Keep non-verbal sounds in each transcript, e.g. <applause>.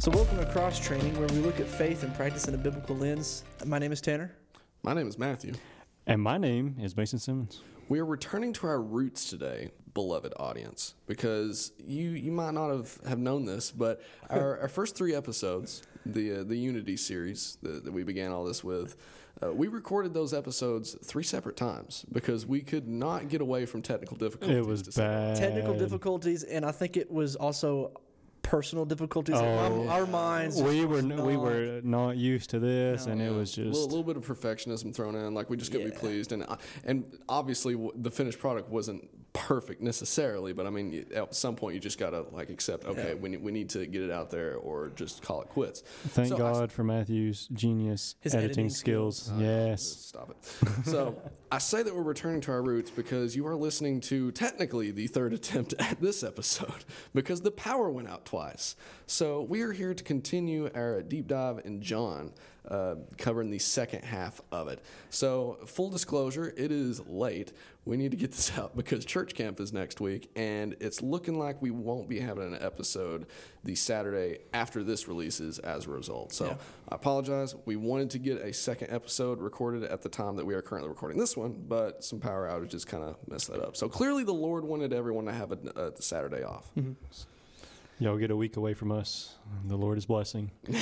So, welcome to Cross Training, where we look at faith and practice in a biblical lens. My name is Tanner. My name is Matthew. And my name is Mason Simmons. We are returning to our roots today, beloved audience, because you you might not have, have known this, but <laughs> our, our first three episodes, the uh, the Unity series that, that we began all this with, uh, we recorded those episodes three separate times because we could not get away from technical difficulties. It was to say the bad. Technical difficulties, and I think it was also personal difficulties. Oh. our, our minds. We were was n- we not- were not used to this, and it was just a little, little bit of perfectionism thrown in. Like we just got to be pleased, and uh, and obviously the finished product wasn't perfect necessarily, but I mean at some point you just got to like accept. Okay, we need, we need to get it out there, or just call it quits. thank So I- God for Matthew's genius editing, editing skills. skills. Oh, yes. <laughs> Stop it. So <laughs> I say that we're returning to our roots because you are listening to technically the third attempt at this episode <laughs> because the power went out twice. So we are here to continue our deep dive in John, uh, covering the second half of it. So full disclosure, it is late. We need to get this <laughs> out because church camp is next week, and it's looking like we won't be having an episode the Saturday after this releases as a result. So Yeah. I apologize. We wanted to get a second episode recorded at the time that we are currently recording this one, but some power outages kind of messed that up. So clearly, the Lord wanted everyone to have a, a Saturday off. Y'all get a week away from us. The Lord is blessing. <laughs> <laughs>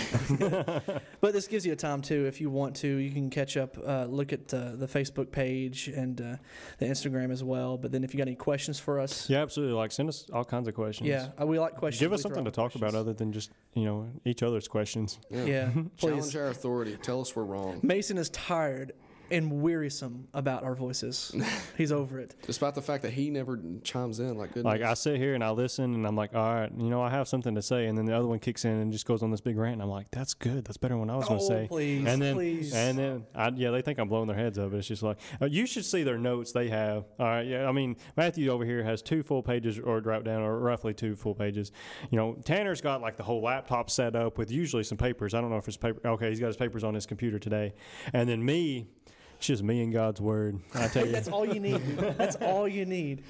But this gives you a time too, if you want to. You can catch up, uh, look at uh, the Facebook page and uh, the Instagram as well. But then, if you got any questions for us, Yeah, absolutely. Like send us all kinds of questions. yeah, uh, we like questions. Give us throw something to out talk about other than just you know each other's questions. Yeah, please. <laughs> Challenge our authority. Tell us we're wrong. Mason is tired and wearisome about our voices. <laughs> He's over it. Despite the fact that he never chimes in, like goodness. Like I sit here and I listen and I'm like, all right, you know, I have something to say, and then the other one kicks in and just goes on this big rant, and I'm like, that's good, that's better than what I was going to Oh, say. please, and then, please. and then, I, yeah, they think I'm blowing their heads up. It's just like uh, you should see their notes they have. All right, yeah, I mean Matthew over here has two full pages or wrote down, or roughly two full pages. You know, Tanner's got like the whole laptop set up with usually some papers. I don't know if it's paper. Okay, he's got his papers on his computer today, and then me. It's just me and God's word. I tell you, That's all you need. That's all you need.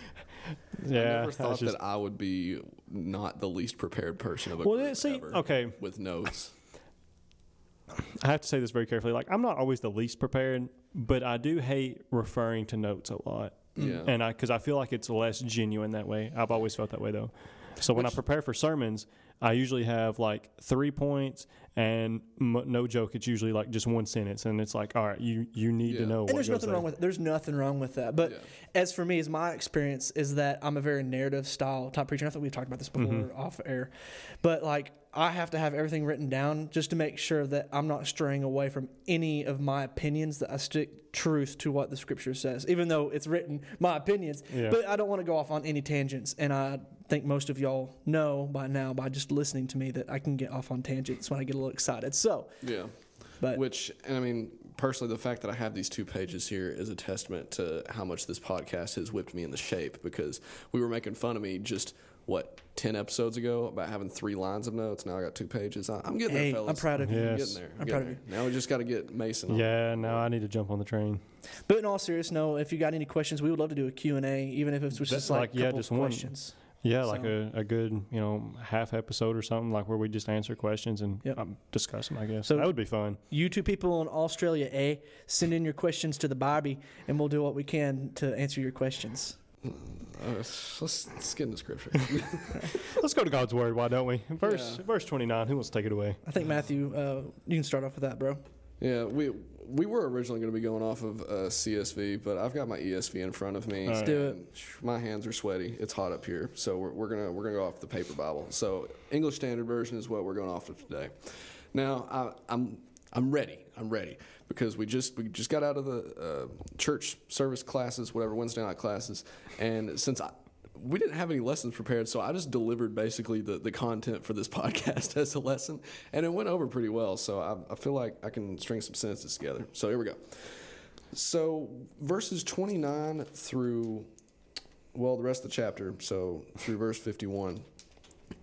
yeah. I never that's thought just- that I would be not the least prepared person of a Well, group see, ever okay. with notes. I have to say this very carefully. Like, I'm not always the least prepared, but I do hate referring to notes a lot. Yeah. Mm-hmm. And I, because I feel like it's less genuine that way. I've always felt that way though. So when I prepare for sermons, I usually have like three points, and m- no joke, it's usually like just one sentence, and it's like, all right, you you need Yeah. to know. And what there's goes nothing there. wrong with there's nothing wrong with that. But Yeah. as for me, as my experience is that I'm a very narrative style type preacher. I think we've talked about this before Mm-hmm. off air. But like I have to have everything written down just to make sure that I'm not straying away from any of my opinions. That I stick truth to what the scripture says, even though it's written my opinions. Yeah. But I don't want to go off on any tangents. And I think most of y'all know by now by just listening to me that I can get off on tangents when I get a little excited. So, Yeah. but Which, and I mean, personally, the fact that I have these two pages here is a testament to how much this podcast has whipped me in the shape because we were making fun of me just, what, 10 episodes ago about having three lines of notes. Now I got two pages. I, I'm getting Hey, there, I'm proud of you. I'm getting there. I'm getting proud of there. Now we just got to get Mason on. Yeah, now I need to jump on the train. But in all seriousness, no. If you got any questions, we would love to do a Q and A, even if it's just like, like, a yeah, just of one. questions. Yeah, like a, a good you know half episode or something like where we just answer questions and Yep. um, discuss them. I guess So- that would be fun. You two people in Australia, A, send in your questions to the Barbie, and we'll do what we can to answer your questions. Uh, let's, let's get into scripture. <laughs> Let's go to God's word. Why don't we? Verse Yeah. verse twenty nine. Who wants to take it away? I think Matthew, uh, you can start off with that, bro. yeah, we we were originally going to be going off of uh, CSB, but I've got my ESV in front of me. Let's do it. My hands are sweaty. It's hot up here, so we're, we're gonna we're gonna go off the paper Bible. So English Standard Version is what we're going off of today. Now I, I'm I'm ready. I'm ready because we just we just got out of the uh, church service classes, whatever Wednesday night classes, and since I, we didn't have any lessons prepared, so I just delivered basically the, the content for this <laughs> podcast as a lesson, and it went over pretty well. So I, I feel like I can string some sentences together. So here we go. So verses 29 through, well, the rest of the chapter, so through verse 51,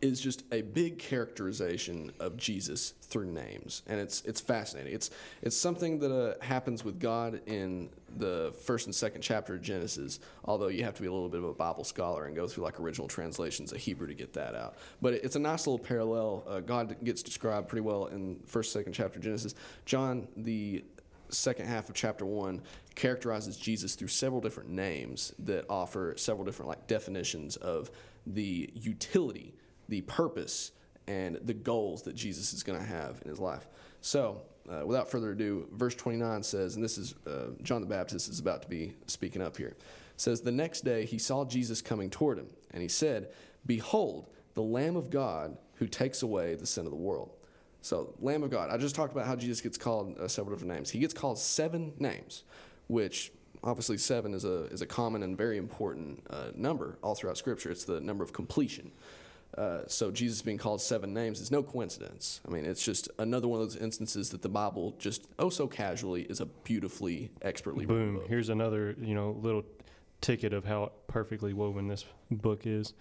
is just a big characterization of Jesus through names, and it's it's fascinating. It's it's something that uh, happens with God in the first and second chapter of Genesis. Although you have to be a little bit of a Bible scholar and go through like original translations of Hebrew to get that out. But it's a nice little parallel. Uh, God gets described pretty well in first second chapter of Genesis. John the second half of chapter one characterizes Jesus through several different names that offer several different like definitions of the utility the purpose and the goals that Jesus is going to have in his life. So, uh, without further ado, verse 29 says, and this is uh, John the Baptist is about to be speaking up here. says, The next day he saw Jesus coming toward him, and he said, Behold, the Lamb of God who takes away the sin of the world. So, Lamb of God. I just talked about how Jesus gets called uh, several different names. He gets called seven names, which obviously seven is a, is a common and very important uh, number all throughout Scripture. It's the number of completion. Uh, so Jesus being called seven names is no coincidence. I mean, it's just another one of those instances that the Bible just oh so casually is a beautifully expertly boom. Here's another you know little ticket of how perfectly woven this book is.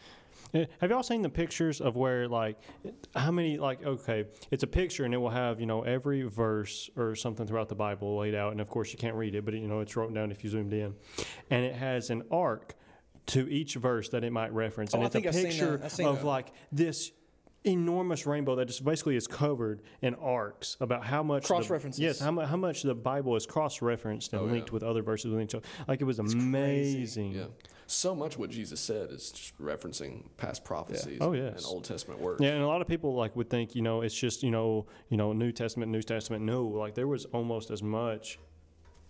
Eh, have y'all seen the pictures of where like how many like okay, it's a picture and it will have you know every verse or something throughout the Bible laid out, and of course you can't read it, but you know it's written down if you zoomed in, and it has an arc to each verse that it might reference. And Oh, I it's a think I've seen picture that. I've seen of that. like this enormous rainbow that just basically is covered in arcs about how much the- Cross-references. yes, how, mu- how much the Bible is cross-referenced and Oh, yeah. linked with other verses within each other. Like it was crazy. amazing. Yeah. So much what Jesus said is just referencing past prophecies Oh, yes. and Old Testament words. Yeah, and a lot of people like would think, you know, it's just, you know, you know, New Testament, New Testament. No, like there was almost as much,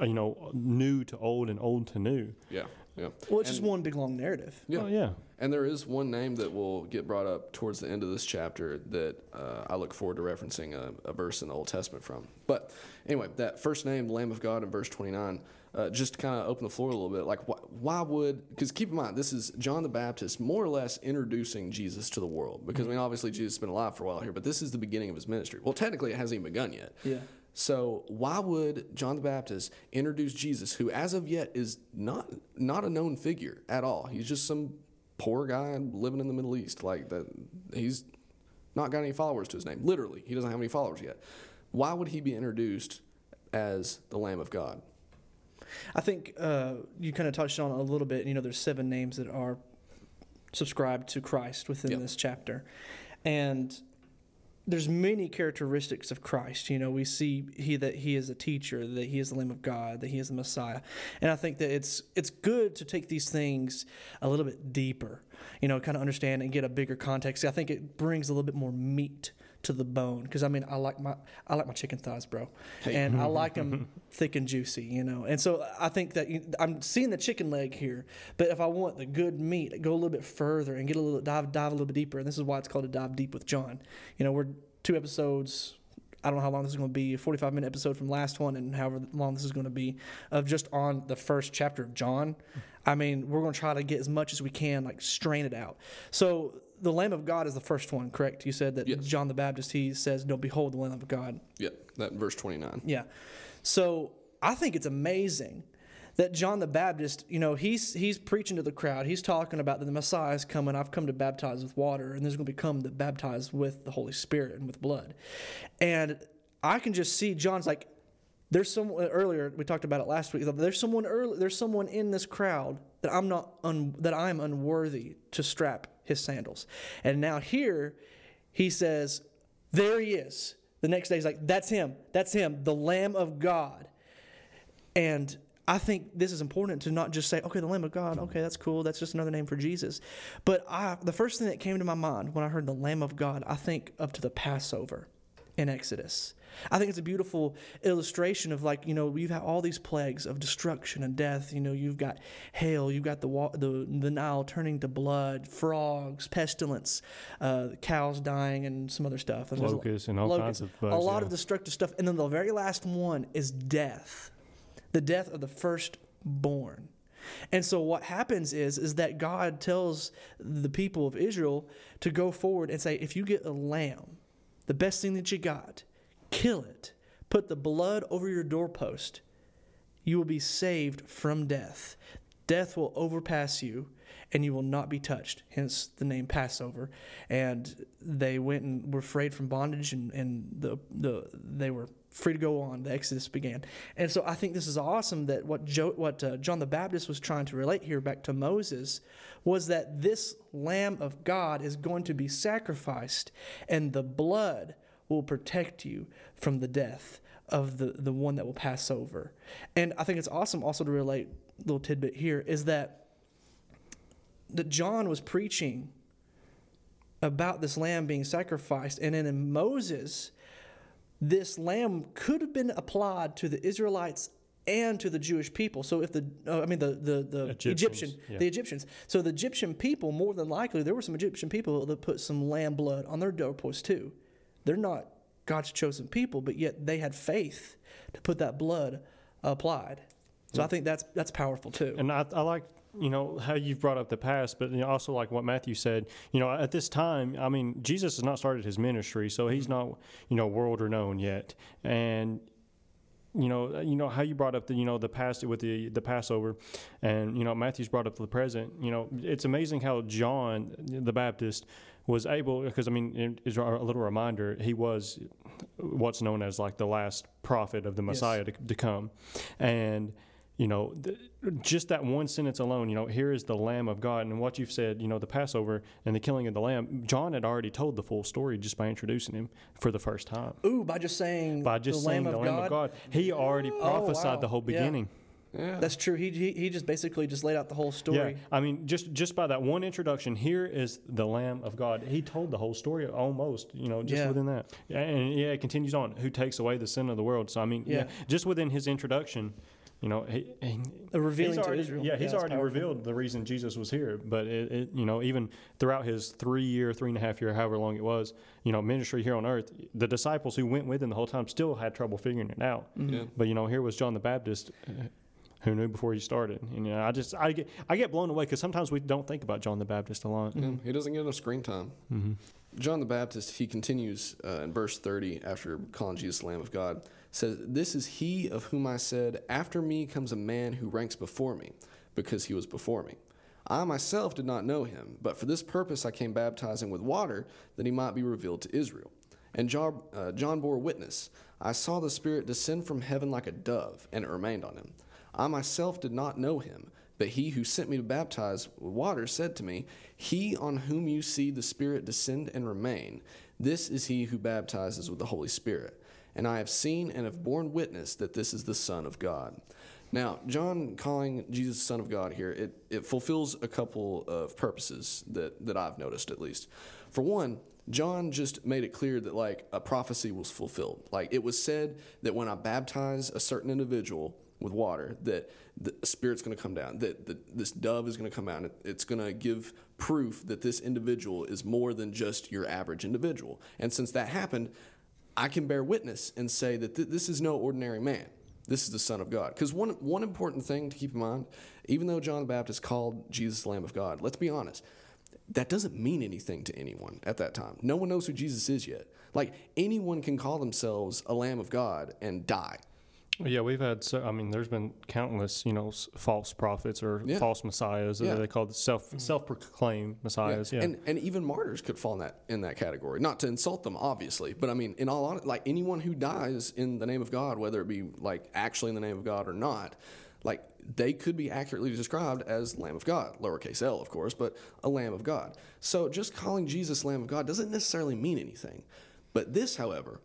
you know, new to old and old to new. Yeah. Yeah. Well, it's just one big long narrative. Yeah. Oh, yeah. And there is one name that will get brought up towards the end of this chapter that uh, I look forward to referencing a, a verse in the Old Testament from. But anyway, that first name, Lamb of God, in verse 29, uh, just to kind of open the floor a little bit. Like, wh- why would, because keep in mind, this is John the Baptist more or less introducing Jesus to the world. Because, I mean, obviously, Jesus has been alive for a while here, but this is the beginning of his ministry. Well, technically, it hasn't even begun yet. Yeah. So why would John the Baptist introduce Jesus, who as of yet is not not a known figure at all? He's just some poor guy living in the Middle East. Like that, he's not got any followers to his name. Literally, he doesn't have any followers yet. Why would he be introduced as the Lamb of God? I think uh, you kind of touched on it a little bit. You know, there's seven names that are subscribed to Christ within Yep. this chapter, and there's many characteristics of Christ. You know, we see he that he is a teacher, that he is the Lamb of God, that he is the Messiah, and I think that it's it's good to take these things a little bit deeper. You know, kind of understand and get a bigger context. I think it brings a little bit more meat to the bone because I mean I like my I like my chicken thighs, bro, and I like them <laughs> thick and juicy. You know, and so I think that you, I'm seeing the chicken leg here, but if I want the good meat, go a little bit further and get a little dive dive a little bit deeper, and this is why it's called a dive deep with John. You know, we're two episodes. I don't know how long this is going to be, a 45 minute episode from last one, and however long this is going to be, of just on the first chapter of John. I mean, we're going to try to get as much as we can, like strain it out. So the Lamb of God is the first one, correct? You said that Yes. John the Baptist, he says, No, behold the Lamb of God. Yeah, that verse 29. Yeah. So I think it's amazing that John the Baptist, you know, he's he's preaching to the crowd. He's talking about that the Messiah is coming. I've come to baptize with water, and there's going to become the baptized with the Holy Spirit and with blood. And I can just see John's like, there's someone earlier we talked about it last week. There's someone early, There's someone in this crowd that I'm not un, that I'm unworthy to strap his sandals. And now here, he says, there he is. The next day he's like, that's him. That's him, the Lamb of God. And I think this is important to not just say, okay, the Lamb of God, okay, that's cool. That's just another name for Jesus. But I, the first thing that came to my mind when I heard the Lamb of God, I think up to the Passover in Exodus. I think it's a beautiful illustration of like you know we've had all these plagues of destruction and death. You know you've got hail, you've got the wa- the the Nile turning to blood, frogs, pestilence, uh, cows dying, and some other stuff. And Locusts and all locusts, kinds of bugs. a lot yeah. of destructive stuff. And then the very last one is death, the death of the firstborn. And so what happens is is that God tells the people of Israel to go forward and say, if you get a lamb, the best thing that you got, kill it, put the blood over your doorpost. You will be saved from death. Death will overpass you, and you will not be touched. Hence the name Passover. And they went and were freed from bondage, and, and the, the they were free to go on. The Exodus began. And so I think this is awesome that what, jo- what uh, John the Baptist was trying to relate here back to Moses was that this Lamb of God is going to be sacrificed, and the blood will protect you from the death of the, the one that will pass over. And I think it's awesome also to relate little tidbit here is that that John was preaching about this lamb being sacrificed and then in Moses this lamb could have been applied to the Israelites and to the Jewish people. So if the, uh, I mean the the, the Egyptians, Egyptian, yeah. the Egyptians. So the Egyptian people, more than likely, there were some Egyptian people that put some lamb blood on their doorposts too. They're not God's chosen people, but yet they had faith to put that blood applied. So I think that's that's powerful too. And I, I like you know how you've brought up the past, but you know, also like what Matthew said. You know, at this time, I mean, Jesus has not started his ministry, so he's mm-hmm. not you know world renowned yet, and. You know, you know how you brought up the you know the past with the the Passover, and you know Matthew's brought up the present. You know, it's amazing how John the Baptist was able because I mean it is a little reminder he was what's known as like the last prophet of the Messiah to, to come, and you know, th- just that one sentence alone, you know, here is the Lamb of God. And what you've said, you know, the Passover and the killing of the Lamb, John had already told the full story just by introducing him for the first time. Ooh, by just saying By just the saying Lamb the of Lamb God. of God, he already oh, prophesied wow. the whole beginning. Yeah. That's true. He, he he just basically just laid out the whole story. Yeah. I mean, just just by that one introduction, here is the Lamb of God. He told the whole story almost, you know, just Yeah. within that. Yeah, And yeah, it continues on. Who takes away the sin of the world? So I mean, yeah, Yeah. just within his introduction, you know, he, he, revealing he's to already, Israel. Yeah, he's it's already revealed the reason Jesus was here. But it, it, you know, even throughout his three year, three and a half year, however long it was, you know, ministry here on earth, the disciples who went with him the whole time still had trouble figuring it out. Yeah. But you know, here was John the Baptist. Uh, Who knew before he started? And you know, I just I get I get blown away because sometimes we don't think about John the Baptist a lot. Yeah, he doesn't get enough screen time. John the Baptist, he continues uh, in verse 30 after calling Jesus the Lamb of God, says, This is he of whom I said, After me comes a man who ranks before me, because he was before me. I myself did not know him, but for this purpose I came baptizing with water, that he might be revealed to Israel. And John, uh, John bore witness I saw the Spirit descend from heaven like a dove, and it remained on him. I myself did not know him, but he who sent me to baptize with water said to me, He on whom you see the Spirit descend and remain, this is he who baptizes with the Holy Spirit. And I have seen and have borne witness that this is the Son of God. Now, John calling Jesus the Son of God here, it, it fulfills a couple of purposes that, that I've noticed at least. For one, John just made it clear that like a prophecy was fulfilled. Like it was said that when I baptize a certain individual with water, that the Spirit's going to come down, that, this dove is going to come out. It's going to give proof that this individual is more than just your average individual. And since that happened, I can bear witness and say that th- this is no ordinary man. This is the Son of God. Because one, one important thing to keep in mind, even though John the Baptist called Jesus the Lamb of God, let's be honest, that doesn't mean anything to anyone at that time. No one knows who Jesus is yet. Like anyone can call themselves a Lamb of God and die. Yeah, we've had. So, I mean, there's been countless, you know, s- false prophets or Yeah. false messiahs. Yeah. Yeah. They call it self mm-hmm. self proclaimed messiahs. Yeah. And and even martyrs could fall in that in that category. Not to insult them, obviously, but I mean, in all honesty, like anyone who dies in the name of God, whether it be like actually in the name of God or not, like they could be accurately described as Lamb of God, lowercase l, of course, but a Lamb of God. So just calling Jesus Lamb of God doesn't necessarily mean anything. But this, however,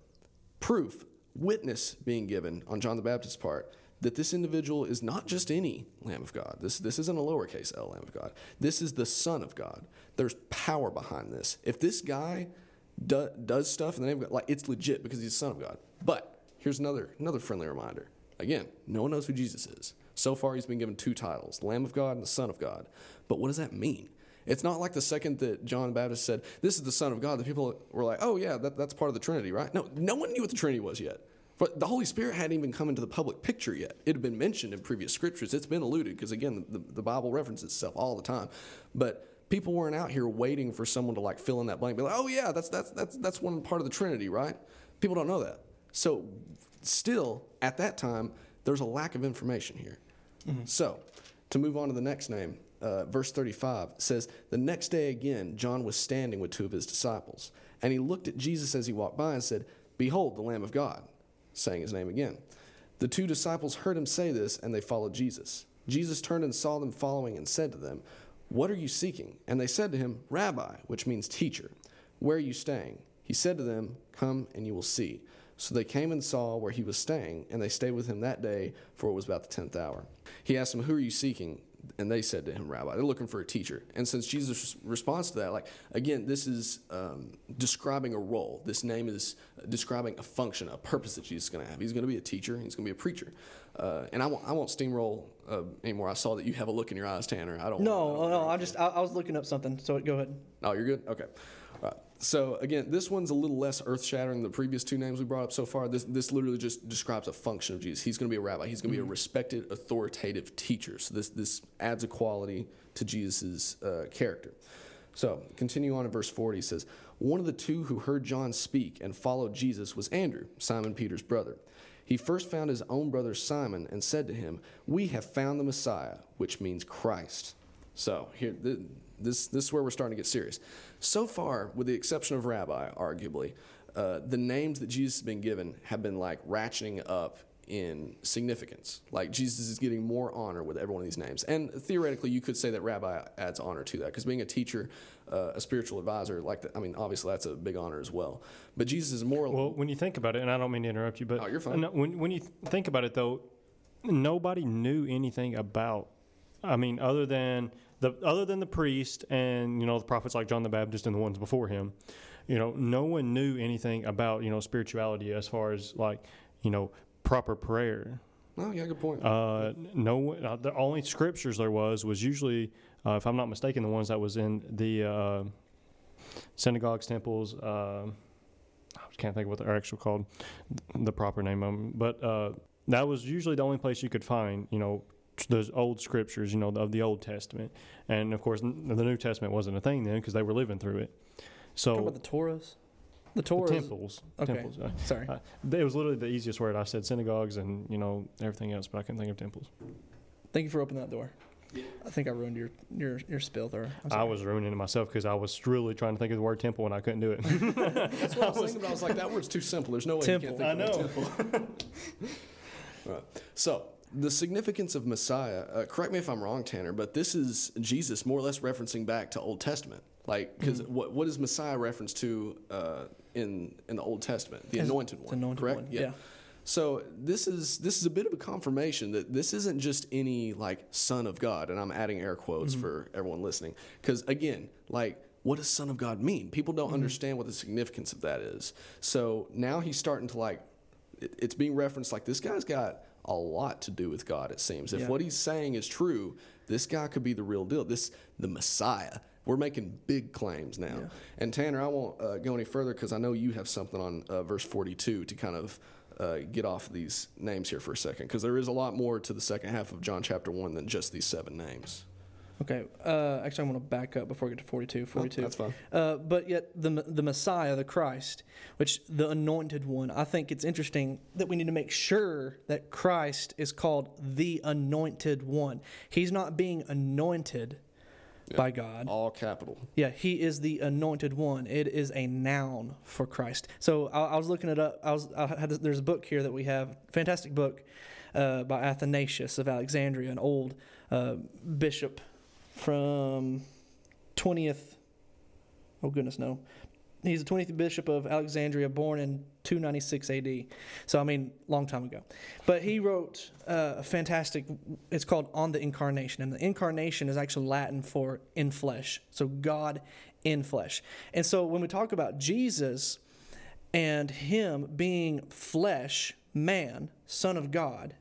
proof, witness being given on John the Baptist's part that this individual is not just any Lamb of God. This, this isn't a lowercase l Lamb of God. This is the Son of God. There's power behind this. If this guy do, does stuff in the name of God, like it's legit because he's the Son of God. But here's another another friendly reminder. Again, no one knows who Jesus is. So far, he's been given two titles: Lamb of God and the Son of God. But what does that mean? It's not like the second that John Baptist said, "This is the Son of God." The people were like, "Oh yeah, that, that's part of the Trinity, right?" No, no one knew what the Trinity was yet. But the Holy Spirit hadn't even come into the public picture yet. It had been mentioned in previous scriptures. It's been alluded because again, the, the Bible references itself all the time. But people weren't out here waiting for someone to like fill in that blank. Be like, "Oh yeah, that's that's that's that's one part of the Trinity, right?" People don't know that. So, still at that time, there's a lack of information here. So, To move on to the next name, uh, verse 35 says, The next day again, John was standing with two of his disciples. And he looked at Jesus as he walked by and said, Behold, the Lamb of God, saying his name again. The two disciples heard him say this, and they followed Jesus. Jesus turned and saw them following and said to them, What are you seeking? And they said to him, Rabbi, which means teacher, where are you staying? He said to them, Come and you will see. So they came and saw where he was staying, and they stayed with him that day, for it was about the tenth hour. He asked them, Who are you seeking? And they said to him, Rabbi. They're looking for a teacher. And since Jesus responds to that, like, again, this is um, describing a role. This name is describing a function, a purpose that Jesus is going to have. He's going to be a teacher, he's going to be a preacher. Uh, and I won't, I won't steamroll uh, anymore. I saw that you have a look in your eyes, Tanner. I don't No, I don't no, I just I, I was looking up something. So go ahead. Oh, you're good? Okay. Right. So again, this one's a little less earth-shattering than the previous two names we brought up so far. This this literally just describes a function of Jesus. He's going to be a rabbi. He's going to be a respected, authoritative teacher. So this this adds a quality to Jesus' uh, character. So continue on in verse 40. He says, "One of the two who heard John speak and followed Jesus was Andrew, Simon Peter's brother. He first found his own brother Simon and said to him, "We have found the Messiah, which means Christ." So here, this this is where we're starting to get serious. So far, with the exception of Rabbi, arguably, uh, the names that Jesus has been given have been like ratcheting up in significance. Like Jesus is getting more honor with every one of these names, and theoretically, you could say that Rabbi adds honor to that because being a teacher, uh, a spiritual advisor, like the, I mean, obviously that's a big honor as well. But Jesus is more. Well, when you think about it, and I don't mean to interrupt you, but Oh, you're fine. no, when when you think about it, though, nobody knew anything about. I mean, other than the other than the priest and you know the prophets like John the Baptist and the ones before him, you know, no one knew anything about you know spirituality as far as like you know proper prayer. oh yeah, good point. Uh, no, one- uh, the only scriptures there was was usually, uh, if I'm not mistaken, the ones that was in the uh, synagogues, temples. Uh, I can't think of what they're actually called, the proper name of them. But uh, that was usually the only place you could find, you know, those old scriptures, you know, of the Old Testament. And of course, the New Testament wasn't a thing then because they were living through it. Talk So about the Torahs. The the Torahs. temples, Okay. temples. Sorry. uh, it was literally the easiest word. I said synagogues and you know everything else, but I couldn't think of temples. Thank you for opening that door. I think I ruined your your your spill there. I'm I sorry. was ruining it myself because I was really trying to think of the word temple and I couldn't do it. <laughs> That's what I was thinking. About. I was like, that word's too simple. There's no way Temple. you can't think I of a temple. <laughs> Right. So the significance of Messiah. Uh, correct me if I'm wrong, Tanner, but this is Jesus more or less referencing back to Old Testament. Like, because Mm-hmm. what what is Messiah reference to uh, in in the Old Testament? The As anointed the one. anointed correct? one, yeah. So this is this is a bit of a confirmation that this isn't just any like son of God, and I'm adding air quotes Mm-hmm. for everyone listening, because again, like what does son of God mean? People don't understand what the significance of that is. So now he's starting to like, it- it's being referenced like this guy's got a lot to do with God. It seems if Yeah. what he's saying is true, this guy could be the real deal. This the Messiah. We're making big claims now. Yeah. And Tanner, I won't uh, go any further because I know you have something on uh, verse 42 to kind of uh, get off these names here for a second because there is a lot more to the second half of John chapter 1 than just these seven names. Okay. Uh, actually, I'm going to back up before we get to 42. 42. Oh, that's fine. Uh, but yet the the Messiah, the Christ, which the anointed one. I think it's interesting that we need to make sure that Christ is called the anointed one. He's not being anointed by God. All capital. Yeah, he is the anointed one. It is a noun for Christ. So I, I was looking it up. I was I had this, there's a book here that we have, fantastic book uh, by Athanasius of Alexandria, an old uh, bishop from 20th. Oh goodness, no. He's the 20th bishop of Alexandria, born in 296 AD. So I mean, long time ago. But he wrote uh, a fantastic. It's called On the Incarnation, and the incarnation is actually Latin for in flesh. So God in flesh. And so when we talk about Jesus and Him being flesh, man, Son of God,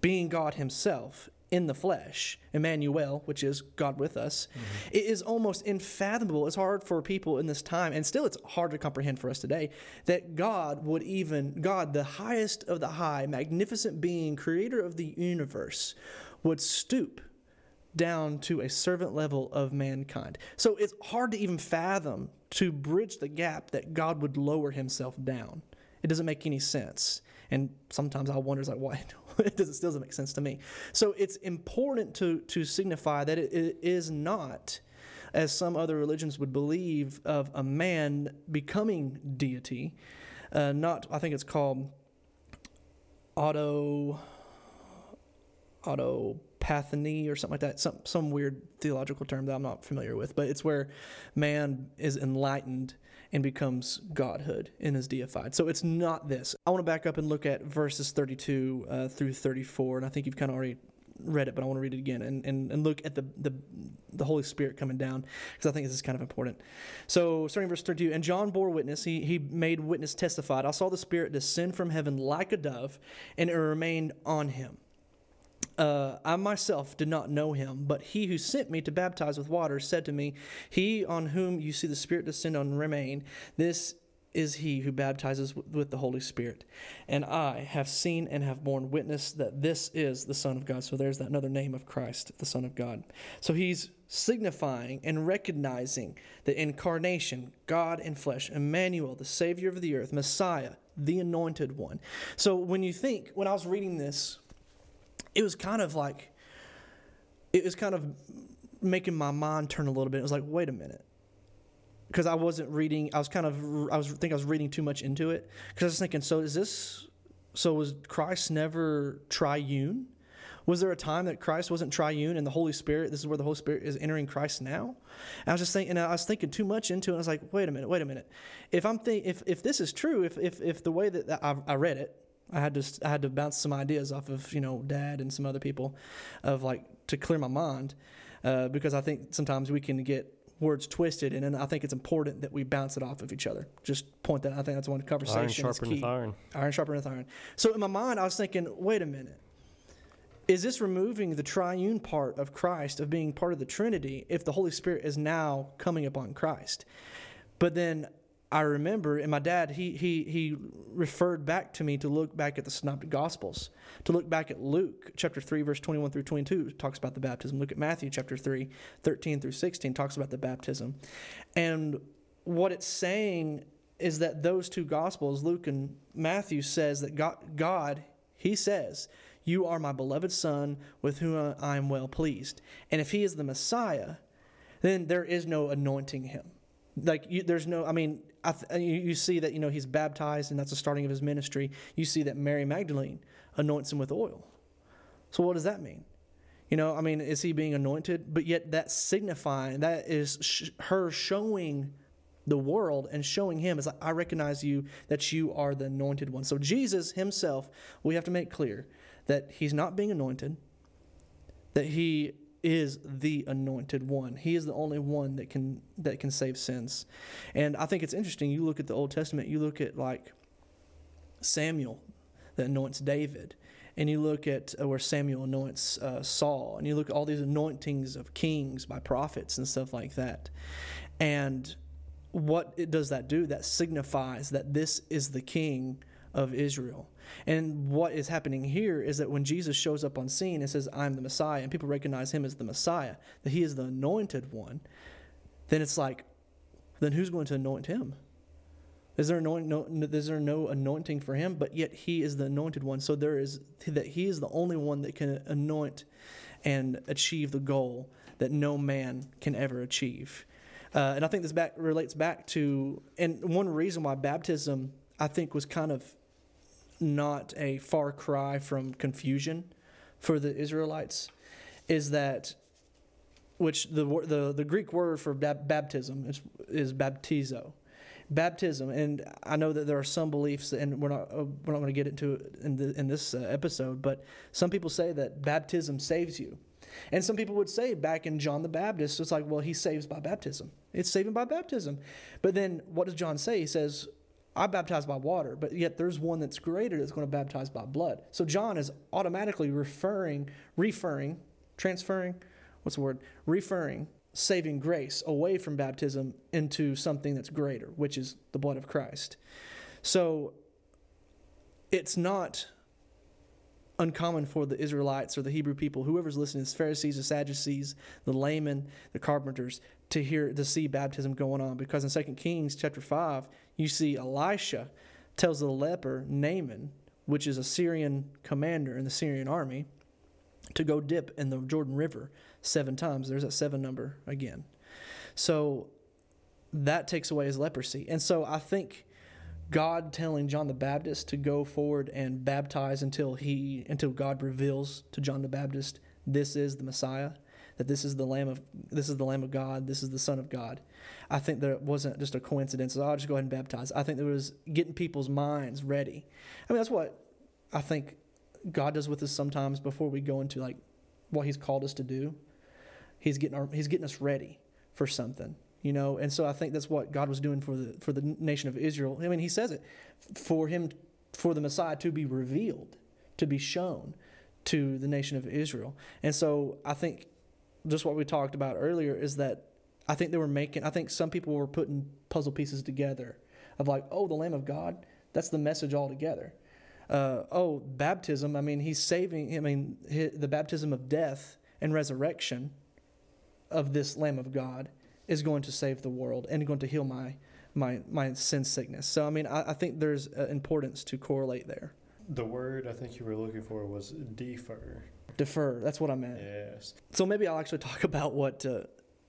being God Himself in the flesh, Emmanuel, which is God with us, mm-hmm. it is almost unfathomable. It's hard for people in this time, and still it's hard to comprehend for us today, that God would even, God, the highest of the high, magnificent being, creator of the universe, would stoop down to a servant level of mankind. So it's hard to even fathom to bridge the gap that God would lower himself down. It doesn't make any sense. And sometimes I wonder, like, why, <laughs> <laughs> it doesn't still doesn't make sense to me. So it's important to to signify that it, it is not, as some other religions would believe, of a man becoming deity. Uh, not, I think it's called auto auto autopathony or something like that. Some some weird theological term that I'm not familiar with, but it's where man is enlightened and becomes godhood and is deified. So it's not this. I want to back up and look at verses 32 uh, through 34, and I think you've kind of already read it, but I want to read it again and, and, and look at the, the, the Holy Spirit coming down because I think this is kind of important. So, starting verse 32, and John bore witness, he, he made witness, testified, I saw the Spirit descend from heaven like a dove, and it remained on him. Uh, I myself did not know him, but he who sent me to baptize with water said to me, He on whom you see the Spirit descend and remain, this is he who baptizes with the Holy Spirit. And I have seen and have borne witness that this is the Son of God. So there's that another name of Christ, the Son of God. So he's signifying and recognizing the incarnation, God in flesh, Emmanuel, the Savior of the earth, Messiah, the anointed one. So when you think, when I was reading this, it was kind of like it was kind of making my mind turn a little bit. It was like, wait a minute. Because I wasn't reading, I was kind of, I was think I was reading too much into it. Because I was thinking, so is this, so was Christ never triune? Was there a time that Christ wasn't triune and the Holy Spirit, this is where the Holy Spirit is entering Christ now? And I was just thinking, I was thinking too much into it. I was like, wait a minute, wait a minute. If I'm think, if, if this is true, if, if, if the way that I, I read it, I had to I had to bounce some ideas off of you know dad and some other people, of like to clear my mind, uh, because I think sometimes we can get words twisted, and, and I think it's important that we bounce it off of each other. Just point that. I think that's one conversation. Iron sharpeneth iron. Iron sharpeneth iron. So in my mind, I was thinking, wait a minute. Is this removing the triune part of Christ, of being part of the Trinity, if the Holy Spirit is now coming upon Christ? But then I remember, and my dad, he, he, he referred back to me to look back at the Synoptic Gospels, to look back at Luke chapter 3, verse 21 through 22, talks about the baptism. Look at Matthew chapter 3, 13 through 16, talks about the baptism. And what it's saying is that those two Gospels, Luke and Matthew, says that God, God he says, You are my beloved Son with whom I am well pleased. And if he is the Messiah, then there is no anointing him like you, there's no i mean th- you, see that you know he's baptized and that's the starting of his ministry. You see that mary magdalene anoints him with oil. So what does that mean? You know i mean is he being anointed? But yet that's signifying that is sh- her showing the world and showing him as i recognize you that you are the anointed one. So jesus himself we have to make clear that he's not being anointed that he is the anointed one. He is the only one that can that can save sins. And I think it's interesting. You look at the Old Testament. You look at like Samuel that anoints David, and you look at uh, where Samuel anoints uh, Saul, and you look at all these anointings of kings by prophets and stuff like that. And what it, does that do? That signifies that this is the king of Israel. And what is happening here is that when Jesus shows up on scene and says, I'm the Messiah, and people recognize him as the Messiah, that he is the anointed one, then it's like, then who's going to anoint him? Is there, anoint, no, is there no anointing for him? But yet he is the anointed one. So there is that he is the only one that can anoint and achieve the goal that no man can ever achieve. Uh, and I think this back relates back to, and one reason why baptism I think was kind of not a far cry from confusion for the Israelites is that which the the, the Greek word for baptism is, is baptizo. Baptism and I know that there are some beliefs and we're not uh, we're not going to get into it in, the, in this uh, episode but some people say that baptism saves you. And some people would say back in John the Baptist it's like well he saves by baptism. It's saving by baptism. But then what does John say? He says I baptize by water, but yet there's one that's greater that's going to baptize by blood. So John is automatically referring, referring, transferring, what's the word? Referring saving grace away from baptism into something that's greater, which is the blood of Christ. So it's not uncommon for the Israelites or the Hebrew people, whoever's listening, the Pharisees, the Sadducees, the laymen, the carpenters, to hear to see baptism going on. Because in 2 Kings chapter five, you see Elisha tells the leper Naaman which is a Syrian commander in the Syrian army, to go dip in the Jordan River seven times. There's that seven number again. So that takes away his leprosy. And so I think God telling John the Baptist to go forward and baptize until he until God reveals to John the Baptist this is the Messiah, that this is the Lamb of this is the Lamb of God, this is the Son of God. I think that it wasn't just a coincidence. I'll just go ahead and baptize. I think there was getting people's minds ready. I mean, that's what I think God does with us sometimes before we go into like what He's called us to do. He's getting our, He's getting us ready for something, you know. And so I think that's what God was doing for the for the nation of Israel. I mean, He says it for Him for the Messiah to be revealed, to be shown to the nation of Israel. And so I think just what we talked about earlier is that I think they were making, I think some people were putting puzzle pieces together of like, oh, the Lamb of God, that's the message altogether. Uh, oh, baptism, I mean, he's saving, I mean, the baptism of death and resurrection of this Lamb of God is going to save the world and going to heal my my my sin sickness. So I mean, I, I think there's importance to correlate there. The word I think you were looking for was defer. Defer. That's what I meant. Yes. So maybe I'll actually talk <laughs> about what uh,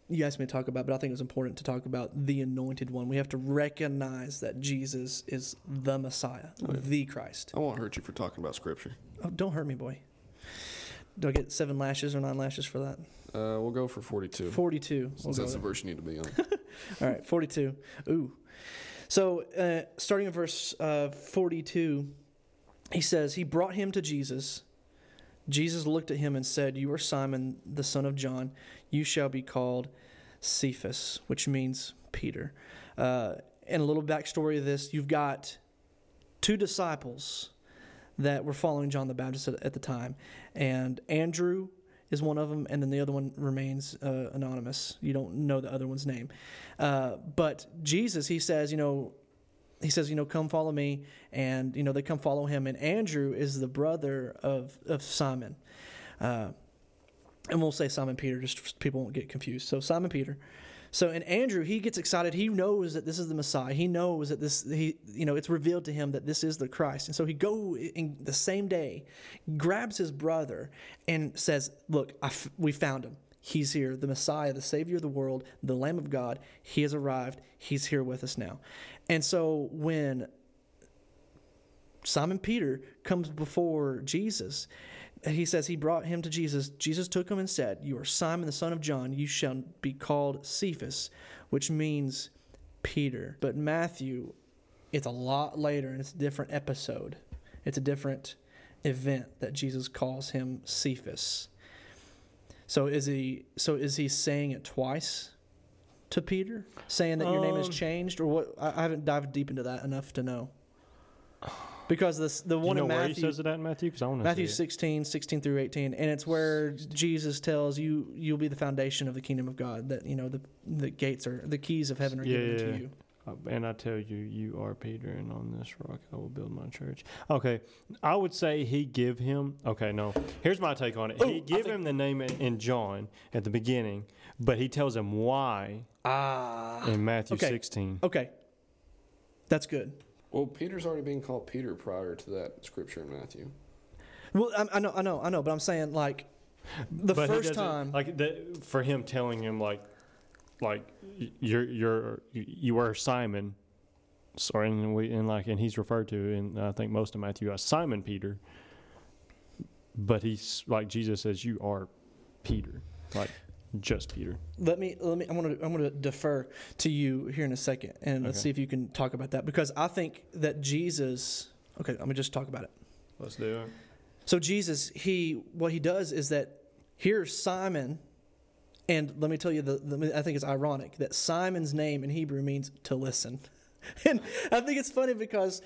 you asked me to talk about, but I think it's important to talk about the anointed one. We have to recognize that Jesus is the Messiah, oh, yeah. the Christ. I won't hurt you for talking about Scripture. Oh, don't hurt me, boy. Do I get seven lashes or nine lashes for that? Uh, we'll go for 42. 42. Since we'll that's the verse you need to be on. <laughs> All right, 42. Ooh. So, uh, starting in verse uh, 42, he says, He brought him to Jesus. Jesus looked at him and said, You are Simon, the son of John. You shall be called Cephas, which means Peter. Uh, and a little backstory of this you've got two disciples that were following John the Baptist at, at the time. And Andrew is one of them, and then the other one remains uh, anonymous. You don't know the other one's name. Uh, but Jesus, he says, you know, he says, you know, come follow me. And, you know, they come follow him. And Andrew is the brother of, of Simon. Uh, and we'll say Simon Peter, just people won't get confused. So Simon Peter. So and Andrew, he gets excited. He knows that this is the Messiah. He knows that this he you know it's revealed to him that this is the Christ. And so he go in the same day, grabs his brother and says, "Look, we found him. He's here, the Messiah, the Savior of the world, the Lamb of God. He has arrived. He's here with us now." And so when Simon Peter comes before Jesus, he says he brought him to Jesus. Jesus took him and said, You are Simon the son of John. You shall be called Cephas, which means Peter. But Matthew, it's a lot later and it's a different episode. It's a different event that Jesus calls him Cephas. So is he so is he saying it twice to Peter? Saying that your name has um, changed? Or what I haven't dived deep into that enough to know. Because this, the one you know in Matthew, says it at in Matthew? Because I want to Matthew 16, 16 through 18. And it's where Jesus tells you, you'll be the foundation of the kingdom of God. That, you know, the, the gates are, the keys of heaven are yeah, given yeah. to you. Uh, and I tell you, you are Peter, and on this rock I will build my church. Okay, I would say he give him. Okay, no. Here's my take on it. Ooh, he give him the name in, in, John at the beginning, but he tells him why ah, in Matthew okay. 16. Okay, that's good. Well, Peter's already being called Peter prior to that scripture in Matthew. Well, I, I know, I know, I know, but I'm saying like the but first time, like the, for him telling him like, like you're you're you are Simon, sorry, and we and like and he's referred to in I think most of Matthew as Simon Peter. But he's like Jesus says, you are Peter, like just Peter. Let me let me. I'm gonna I'm gonna defer to you here in a second, and let's see if you can talk about that because I think that Jesus. Okay, let me just talk about it. Let's do it. So Jesus, he what he does is that here's Simon, and let me tell you, the, the I think it's ironic that Simon's name in Hebrew means to listen, <laughs> and I think it's funny because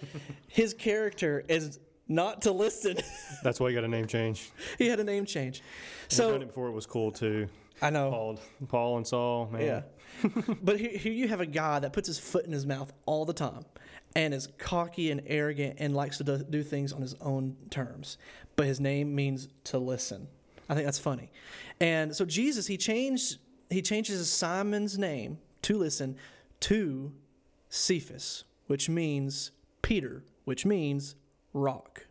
his character is not to listen. <laughs> That's why he got a name change. he had a name change. So before it was cool too. I know. Paul, Paul and Saul, man. Yeah. <laughs> but here, here you have a guy that puts his foot in his mouth all the time and is cocky and arrogant and likes to do things on his own terms. But his name means to listen. I think that's funny. And so Jesus, he changed he changes Simon's name to listen to Cephas, which means Peter, which means rock.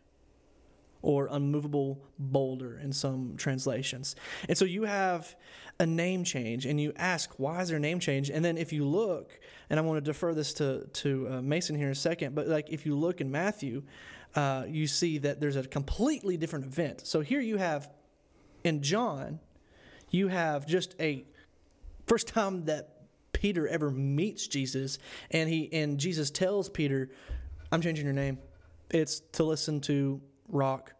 or unmovable boulder in some translations. And so you have a name change, and you ask, why is there a name change? And then if you look, and I want to defer this to to uh, Mason here in a second, but like if you look in Matthew, uh, you see that there's a completely different event. So here you have in John, you have just a first time that Peter ever meets Jesus, and he and Jesus tells Peter, "I'm changing your name. It's to listen to Rock."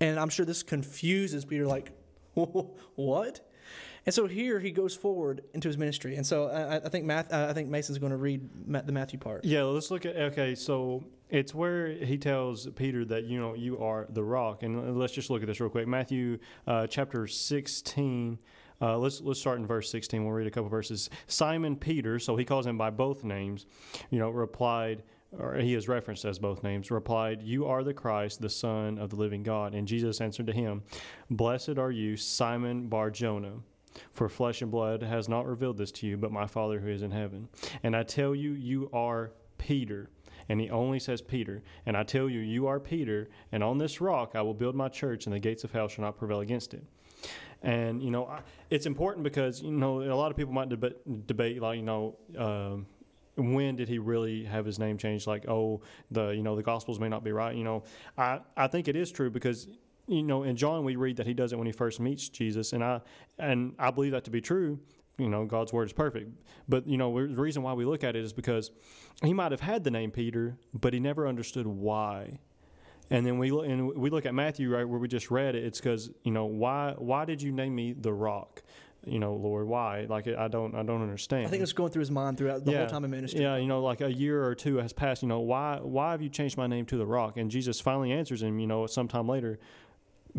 And I'm sure this confuses Peter, like, <laughs> what? And so here he goes forward into his ministry. And so I, I think Math, uh, I think Mason's going to read the Matthew part. Yeah, let's look at okay. So it's where he tells Peter that you know you are the rock, and let's just look at this real quick. Matthew uh, chapter sixteen. Uh, let's let's start in verse 16. We'll read a couple verses. Simon Peter, so he calls him by both names, you know, replied, or he is referenced as both names, replied, You are the Christ, the Son of the living God. And Jesus answered to him, Blessed are you, Simon Bar Jonah. For flesh and blood has not revealed this to you, but my Father who is in heaven. And I tell you, you are Peter. And he only says Peter. And I tell you, you are Peter, and on this rock I will build my church, and the gates of hell shall not prevail against it. And, you know, it's important because, you know, a lot of people might debate, debate like, you know, um, when did he really have his name changed? Like, oh, the you know the Gospels may not be right. You know, I I think it is true because you know in John we read that he does it when he first meets Jesus, and I and I believe that to be true. You know, God's word is perfect, but you know the reason why we look at it is because he might have had the name Peter, but he never understood why. And then we look, and we look at Matthew right where we just read it. It's because you know why why did you name me the rock? you know, Lord, why? Like, I don't, I don't understand. I think it's going through his mind throughout the Yeah. whole time of ministry. Yeah, you know, like a year or two has passed. You know, why, why have you changed my name to the Rock? And Jesus finally answers him. You know, sometime later,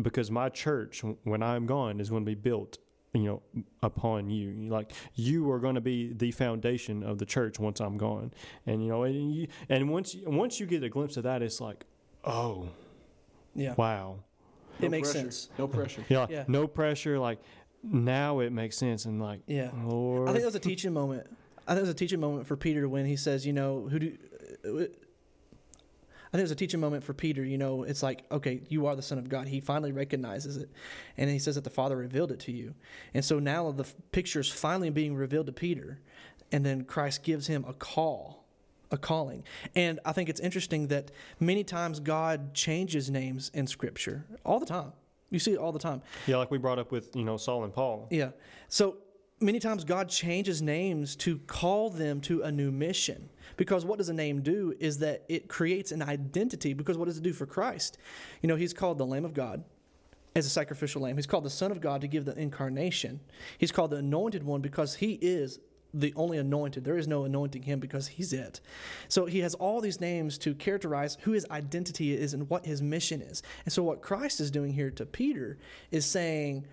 because my church, when I'm gone, is going to be built. You know, upon you, like you are going to be the foundation of the church once I'm gone, and you know, and you, and once once you get a glimpse of that, it's like, oh, Yeah. wow, It makes pressure. sense. No pressure. <laughs> yeah, Yeah. no pressure. Like now it makes sense, and like, Yeah. Lord, I think that was a teaching moment. I think it was a teaching moment for Peter when he says, you know, who do. Uh, I think it was a teaching moment for Peter. You know, it's like, okay, you are the Son of God. He finally recognizes it. And he says that the Father revealed it to you. And so now the picture is finally being revealed to Peter. And then Christ gives him a call, a calling. And I think it's interesting that many times God changes names in Scripture all the time. You see it all the time. yeah, like we brought up with you know Saul and Paul. Yeah. So many times God changes names to call them to a new mission. Because what does a name do is that it creates an identity. Because what does it do for Christ? You know, he's called the Lamb of God as a sacrificial lamb. He's called the Son of God to give the incarnation. He's called the Anointed One because he is the only anointed. There is no anointing him because he's it. So he has all these names to characterize who his identity is and what his mission is. And so what Christ is doing here to Peter is saying,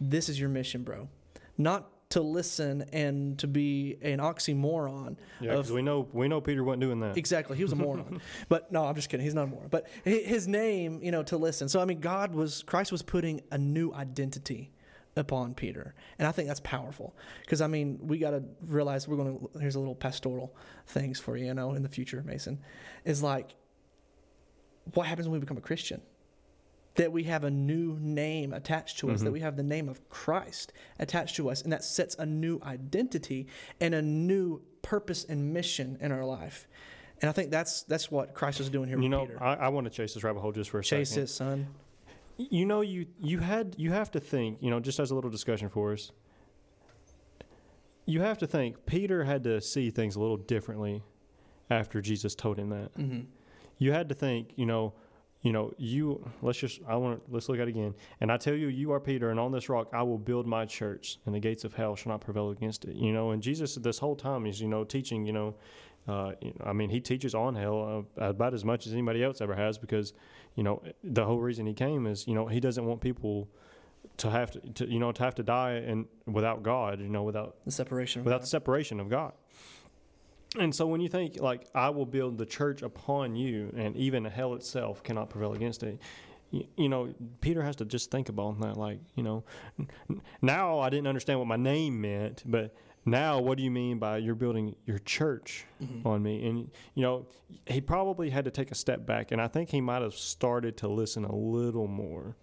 This is your mission, bro. Not to listen and to be an oxymoron Yeah, because we know we know Peter wasn't doing that. Exactly. He was a moron. <laughs> but no, I'm just kidding. He's not a moron. But his name, you know, to listen. So I mean, God was Christ was putting a new identity upon Peter, and I think that's powerful because I mean, we got to realize we're going to. Here's a little pastoral things for you, you know, in the future, Mason, is like, what happens when we become a Christian? That we have a new name attached to us, that we have the name of Christ attached to us, and that sets a new identity and a new purpose and mission in our life. And I think that's that's what Christ is doing here You with know, Peter. I, I want to chase this rabbit hole just for a Chase second. his son. You know, you you had you have to think. You know, just as a little discussion for us. You have to think. Peter had to see things a little differently after Jesus told him that. Mm-hmm. You had to think. You know, you know, you. Let's just. I want. Let's look at it again. And I tell you, you are Peter, and on this rock I will build my church, and the gates of hell shall not prevail against it. You know, and Jesus this whole time is you know teaching. You know. Uh, you know, I mean, he teaches on hell uh, about as much as anybody else ever has because, you know, the whole reason he came is, you know, he doesn't want people to have to, to you know, to have to die and without God, you know, without The separation. Without the separation of God. And so when you think like I will build the church upon you, and even hell itself cannot prevail against it. You, know, Peter has to just think about that. Like, you know, now I didn't understand what my name meant, but now what do you mean by you're building your church Mm-hmm. on me? And you know, he probably had to take a step back, and I think he might have started to listen a little more.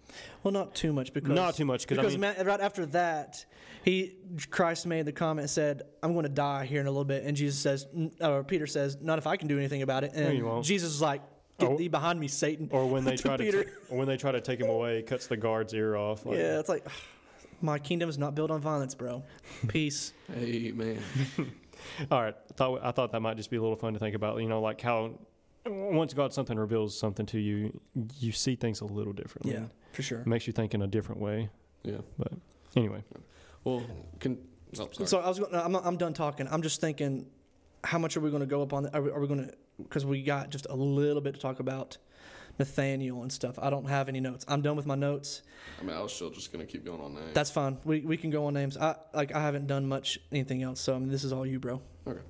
Well, not too much because Not too much, 'cause, I because mean- right after that, he Christ made the comment said, "I'm going to die here in a little bit," and Jesus says, or Peter says, "Not if I can do anything about it." And. Jesus is like, "Get Oh. thee behind me, Satan." Or when <laughs> they To try to, or when they try to take him away, he cuts the guard's ear off. Like, yeah, it's like, my kingdom is not built on violence, bro. Peace. Amen. <laughs> All right. I thought I thought that might just be a little fun to think about. You know, like how once God something reveals something to you, you see things a little differently. Yeah, for sure. It makes you think in a different way. Yeah. But anyway, Well, can. Oh, sorry. So I was, going, I'm, not, I'm done talking. I'm just thinking, how much are we going to go up on? The, are we, are we going to? Because we got just a little bit to talk about Nathanael and stuff. I don't have any notes. I'm done with my notes. I mean, I was still just gonna keep going on names. That's fine. We, we can go on names. I like I haven't done much anything else. So I mean, this is all you, bro. okay.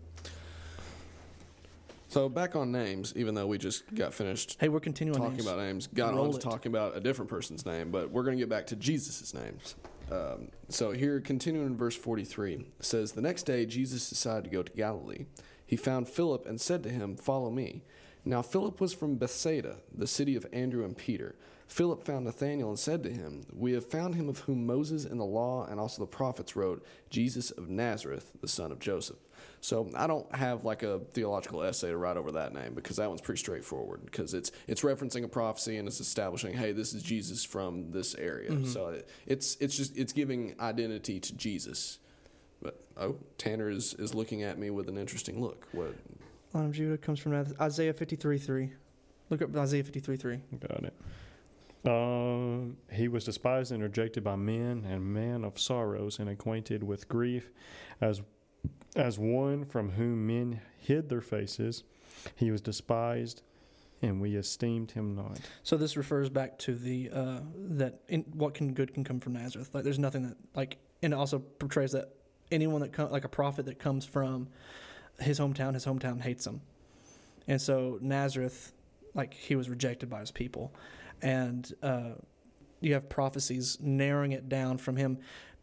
So back on names, even though we just got finished Hey, we're continuing talking names. about names, got Roll on to it. talking about a different person's name, but we're going to get back to Jesus' names. Um, so here, continuing in verse 43, says, The next day Jesus decided to go to Galilee. He found Philip and said to him, Follow me. Now Philip was from Bethsaida, the city of Andrew and Peter. Philip found Nathanael and said to him, We have found him of whom Moses and the law and also the prophets wrote, Jesus of Nazareth, the son of Joseph. So I don't have like a theological essay to write over that name because that one's pretty straightforward because it's it's referencing a prophecy and it's establishing, hey, this is Jesus from this area. Mm-hmm. So it, it's it's just it's giving identity to Jesus. But oh, Tanner is, is looking at me with an interesting look. What? Line of Judah comes from Isaiah 53 3. Look up Isaiah 53 3. got it. Um, he was despised and rejected by men, and man of sorrows, and acquainted with grief, as as one from whom men hid their faces. He was despised, and we esteemed him not. So this refers back to the uh, that in, what can good can come from Nazareth. Like there's nothing that like, and it also portrays that anyone that come, like a prophet that comes from his hometown, his hometown hates him, and so Nazareth, like he was rejected by his people, and uh, you have prophecies narrowing it down from him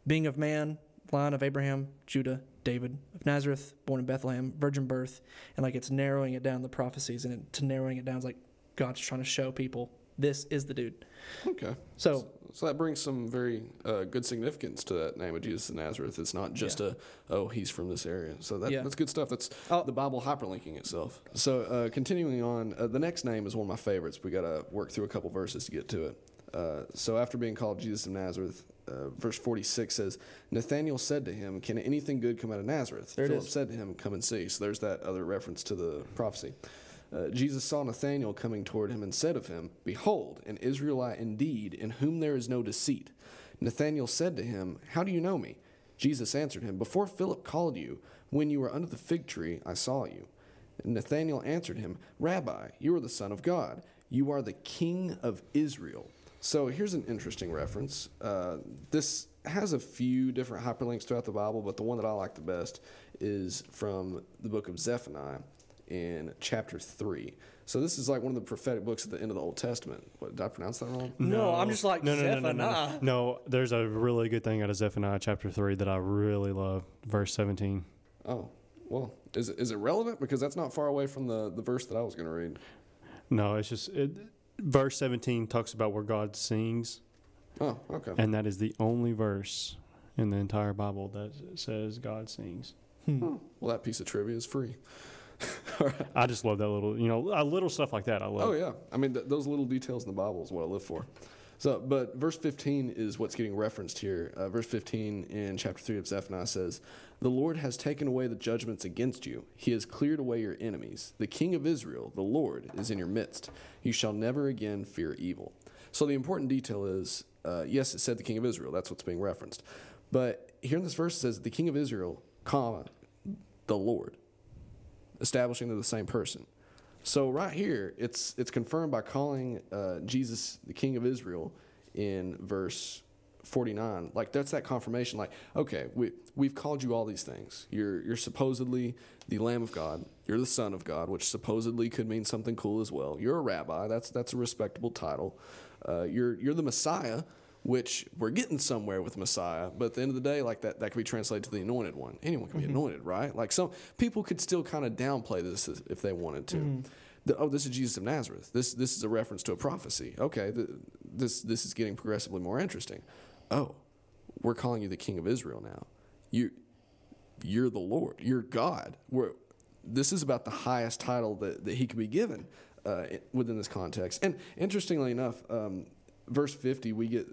being of man, line of Abraham, Judah, David of Nazareth, born in Bethlehem, virgin birth, and like it's narrowing it down the prophecies, and it, to narrowing it down is like God's trying to show people this is the dude. Okay. So So that brings some very uh, good significance to that name of Jesus of Nazareth. It's not just a oh he's from this area. So that, Yeah. that's good stuff. That's Oh. the Bible hyperlinking itself. So uh, continuing on, uh, the next name is one of my favorites. We got to work through a couple verses to get to it. Uh, so after being called Jesus of Nazareth, uh, verse 46 says, Nathanael said to him, Can anything good come out of Nazareth? There Philip said to him, Come and see. So there's that other reference to the prophecy. Uh, Jesus saw Nathanael coming toward him and said of him, Behold, an Israelite indeed, in whom there is no deceit. Nathanael said to him, How do you know me? Jesus answered him, Before Philip called you, when you were under the fig tree, I saw you. Nathanael answered him, Rabbi, you are the Son of God. You are the King of Israel. So here's an interesting reference. Uh, this has a few different hyperlinks throughout the Bible, but the one that I like the best is from the book of Zephaniah in chapter 3. So this is like one of the prophetic books at the end of the Old Testament. What, did I pronounce that wrong? No, I'm just like no, no, no, no, no, no. No, there's a really good thing out of Zephaniah chapter three that I really love. Verse seventeen. Oh, well, is it, is it relevant? Because that's not far away from the, the verse that I was going to read. No, it's just it, verse seventeen talks about where God sings, Oh, okay. and that is the only verse in the entire Bible that says God sings. Hmm. Well, that piece of trivia is free. <laughs> I just love that little, you know, a little stuff like that. I love. Oh yeah, I mean th- those little details in the Bible is what I live for. So, but verse 15 is what's getting referenced here. Uh, verse 15 in chapter 3 of Zephaniah says, The Lord has taken away the judgments against you. He has cleared away your enemies. The King of Israel, the Lord, is in your midst. You shall never again fear evil. So, the important detail is uh, yes, it said the King of Israel. That's what's being referenced. But here in this verse it says, The King of Israel, comma, the Lord, establishing they're the same person. So right here, it's it's confirmed by calling uh, Jesus the King of Israel in verse 49. Like that's that confirmation. Like okay, we we've called you all these things. You're you're supposedly the Lamb of God. You're the Son of God, which supposedly could mean something cool as well. You're a rabbi. That's that's a respectable title. Uh, you're you're the Messiah, which we're getting somewhere with Messiah. But at the end of the day, like that, that could be translated to the anointed one. Anyone can be anointed, right? Like some people could still kind of downplay this if they wanted to. The, oh, this is Jesus of Nazareth. This this is a reference to a prophecy. Okay, the, this this is getting progressively more interesting. Oh, we're calling you the King of Israel now. You you're the Lord. You're God. We're, this is about the highest title that, that he could be given uh, within this context. And interestingly enough, um, verse 50, we get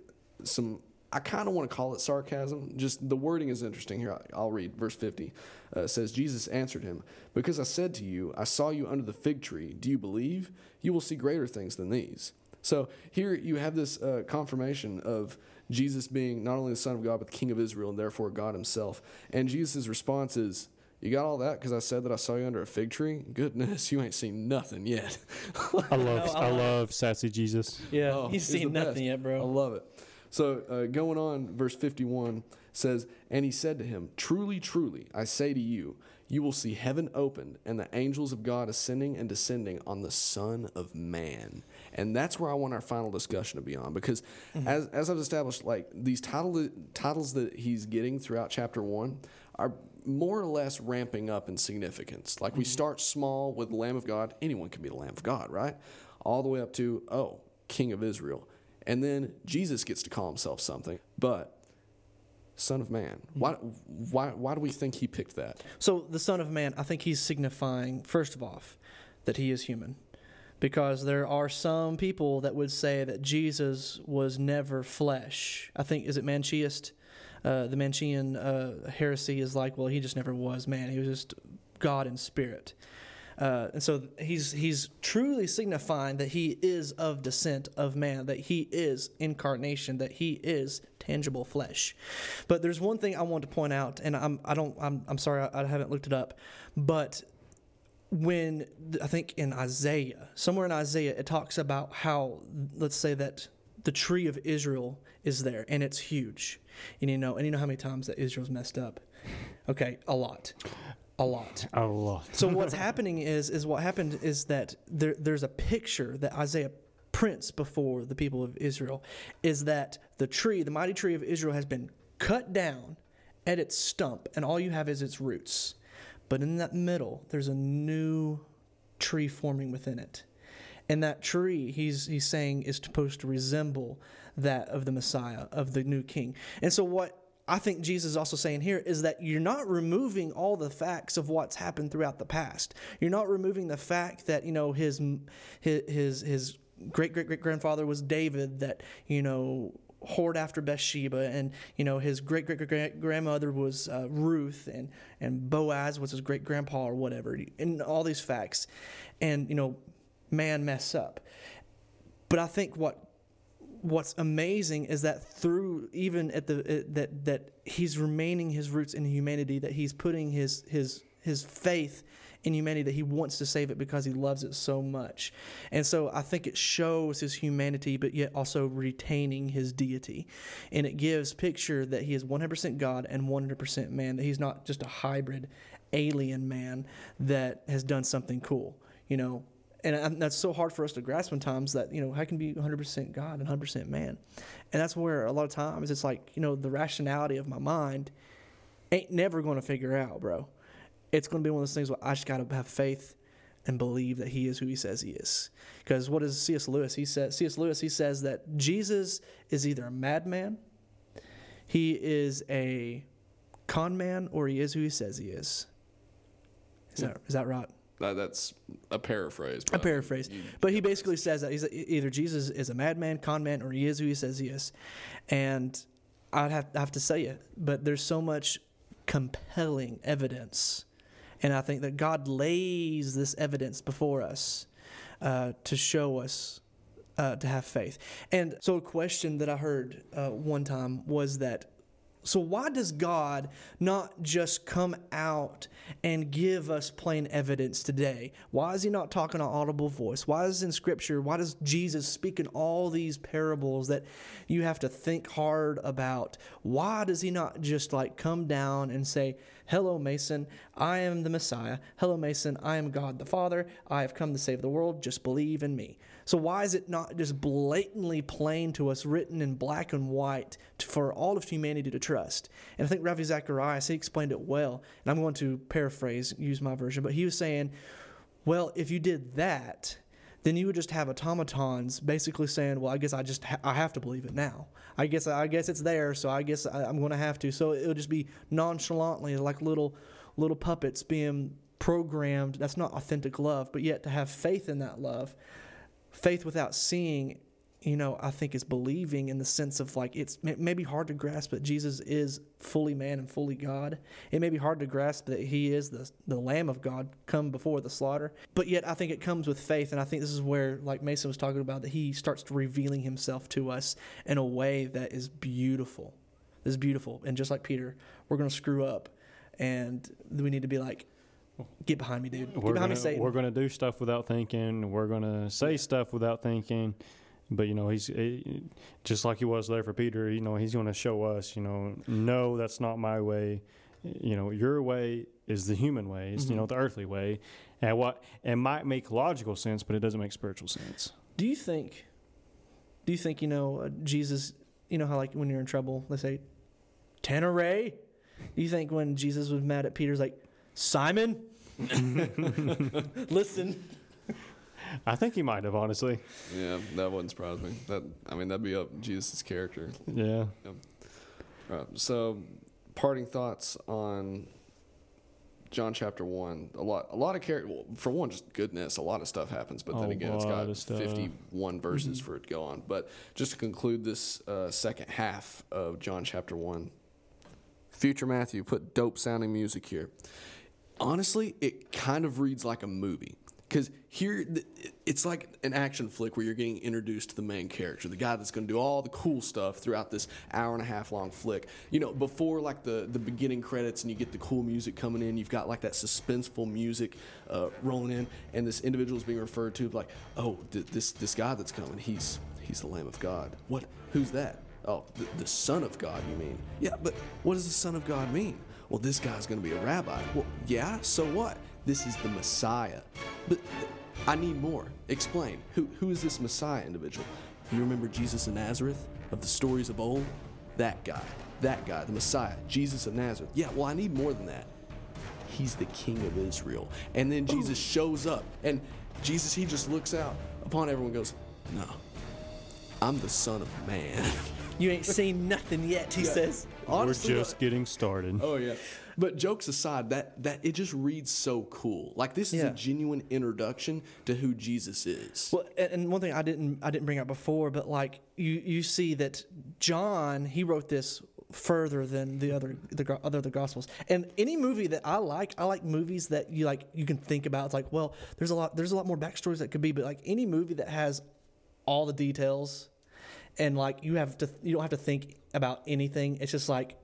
some, I kind of want to call it sarcasm. Just the wording is interesting here. I'll read. Verse 50 uh, says, Jesus answered him, Because I said to you, I saw you under the fig tree. Do you believe? You will see greater things than these. So here you have this uh, confirmation of Jesus being not only the Son of God, but the King of Israel, and therefore God Himself. And Jesus' response is, You got all that because I said that I saw you under a fig tree? Goodness, you ain't seen nothing yet. <laughs> I love <laughs> I love sassy Jesus. Yeah, Oh, he's he's seen nothing best. yet, bro. I love it. So uh, going on, verse 51 says, And he said to him, Truly, truly, I say to you, you will see heaven opened and the angels of God ascending and descending on the Son of Man. And that's where I want our final discussion to be on because, as, as I've established, like these title, titles that he's getting throughout chapter one are more or less ramping up in significance. Like we start small with the Lamb of God, anyone can be the Lamb of God, right? All the way up to, oh, King of Israel. And then Jesus gets to call himself something, but Son of Man. Why, why, why do we think he picked that? So the Son of Man, I think he's signifying, first of all, that he is human. Because there are some people that would say that Jesus was never flesh. I think, is it Manichaeist? Uh, the Manichean uh, heresy is like, well, he just never was man. He was just God in spirit. Uh, and so he's he's truly signifying that he is of descent of man, that he is incarnation, that he is tangible flesh. But there's one thing I want to point out, and I'm I don't I'm I'm sorry I, I haven't looked it up, but when I think in Isaiah, somewhere in Isaiah, it talks about how let's say that the tree of Israel is there and it's huge, and you know and you know how many times that Israel's messed up. Okay, a lot, a lot. A lot. So what's <laughs> happening is is what happened is that there there's a picture that Isaiah prints before the people of Israel is that the tree, the mighty tree of Israel has been cut down at its stump and all you have is its roots. But in that middle, there's a new tree forming within it. And that tree, he's he's saying, is supposed to resemble that of the Messiah, of the new king. And so what I think Jesus is also saying here is that you're not removing all the facts of what's happened throughout the past. You're not removing the fact that you know his his his, great great great grandfather was David that you know whored after Bathsheba, and you know his great great great grandmother was uh, Ruth, and and Boaz was his great grandpa or whatever, and all these facts, and you know man mess up. But I think what what's amazing is that through even at the uh, that that he's remaining his roots in humanity that he's putting his his his faith in humanity that he wants to save it because he loves it so much. And so i think it shows his humanity but yet also retaining his deity. And it gives picture that he is 100% god and 100% man that he's not just a hybrid alien man that has done something cool you know and that's so hard for us to grasp sometimes that you know how can be 100% god and 100% man? And that's where a lot of times it's like you know the rationality of my mind ain't never going to figure out bro. It's going to be one of those things where i just got to have faith and believe that he is who he says he is. Because what does cs lewis he says cs lewis he says that jesus is either a madman he is a con man or he is who he says he is. Is that, is that right That, that's a paraphrase. a paraphrase. you- But he basically says that he's either Jesus is a madman, con man, or he is who he says he is. And I'd have, I have to say it, but there's so much compelling evidence. And I think that God lays this evidence before us uh, to show us uh, to have faith. And so, a question that I heard uh, one time was that so, why does God not just come out and give us plain evidence today? Why is He not talking an audible voice? Why is in Scripture, why does Jesus speak in all these parables that you have to think hard about? Why does He not just like come down and say, Hello, Mason, I am the Messiah. Hello, Mason, I am God the Father. I have come to save the world. Just believe in me. So why is it not just blatantly plain to us, written in black and white for all of humanity to trust? And I think Ravi Zacharias he explained it well. And I'm going to paraphrase, use my version, but he was saying, well, if you did that, then you would just have automatons basically saying, "Well, I guess I just ha- I have to believe it now. I guess I guess it's there, so I guess I, I'm going to have to." So it would just be nonchalantly like little little puppets being programmed. That's not authentic love, but yet to have faith in that love, faith without seeing, you know, I think is believing in the sense of like it's maybe hard to grasp that Jesus is fully man and fully God. It may be hard to grasp that he is the the Lamb of God come before the slaughter, but yet I think it comes with faith, and I think this is where like Mason was talking about that he starts revealing himself to us in a way that is beautiful. This is beautiful, and just like Peter, we're going to screw up, and we need to be like. Get behind me, dude. Get We're behind gonna, me, Satan. we're gonna do stuff without thinking. We're gonna say stuff without thinking. But you know, he's he, just like he was there for Peter. You know, he's gonna show us. You know, no, that's not my way. You know, your way is the human way. It's you know the earthly way, and what it might make logical sense, but it doesn't make spiritual sense. Do you think? Do you think you know uh, Jesus? You know how like when you're in trouble, they say, "Tanneray." Do you think when Jesus was mad at Peter's like, Simon, <laughs> listen? I think he might have honestly. Yeah, that wouldn't surprise me. That I mean, that'd be up Jesus' character. Yeah. Right. So, parting thoughts on John chapter one. A lot, a lot of character. Well, for one, just goodness. A lot of stuff happens, but then A again, it's lot got of stuff. fifty-one verses for it to go on. But just to conclude this uh, second half of John chapter one, future Matthew put dope sounding music here. Honestly, it kind of reads like a movie. Because here, it's like an action flick where you're getting introduced to the main character, the guy that's going to do all the cool stuff throughout this hour and a half long flick. You know, before like the, the beginning credits and you get the cool music coming in, you've got like that suspenseful music uh, rolling in, and this individual is being referred to like, oh, th- this this guy that's coming, he's he's the Lamb of God. What? Who's that? Oh, the, the Son of God, you mean? Yeah, but what does the Son of God mean? Well, this guy's going to be a rabbi. Well, yeah, so what? This is the Messiah. But I need more. Explain. Who, who is this Messiah individual? You remember Jesus of Nazareth of the stories of old? That guy. That guy, the Messiah, Jesus of Nazareth. Yeah, well, I need more than that. He's the King of Israel. And then Jesus oh. shows up, and Jesus, he just looks out upon everyone and goes, No, I'm the Son of Man. You ain't seen nothing yet, he Yeah. says. Honestly, We're just getting started. Oh yeah. But jokes aside, that that it just reads so cool. Like this is Yeah. a genuine introduction to who Jesus is. Well, and, and one thing I didn't I didn't bring up before, but like you you see that John he wrote this further than the other the other the gospels. And any movie that I like, I like movies that you like you can think about. It's like, well, there's a lot there's a lot more backstories that could be, but like any movie that has all the details and like you have to you don't have to think about anything. It's just like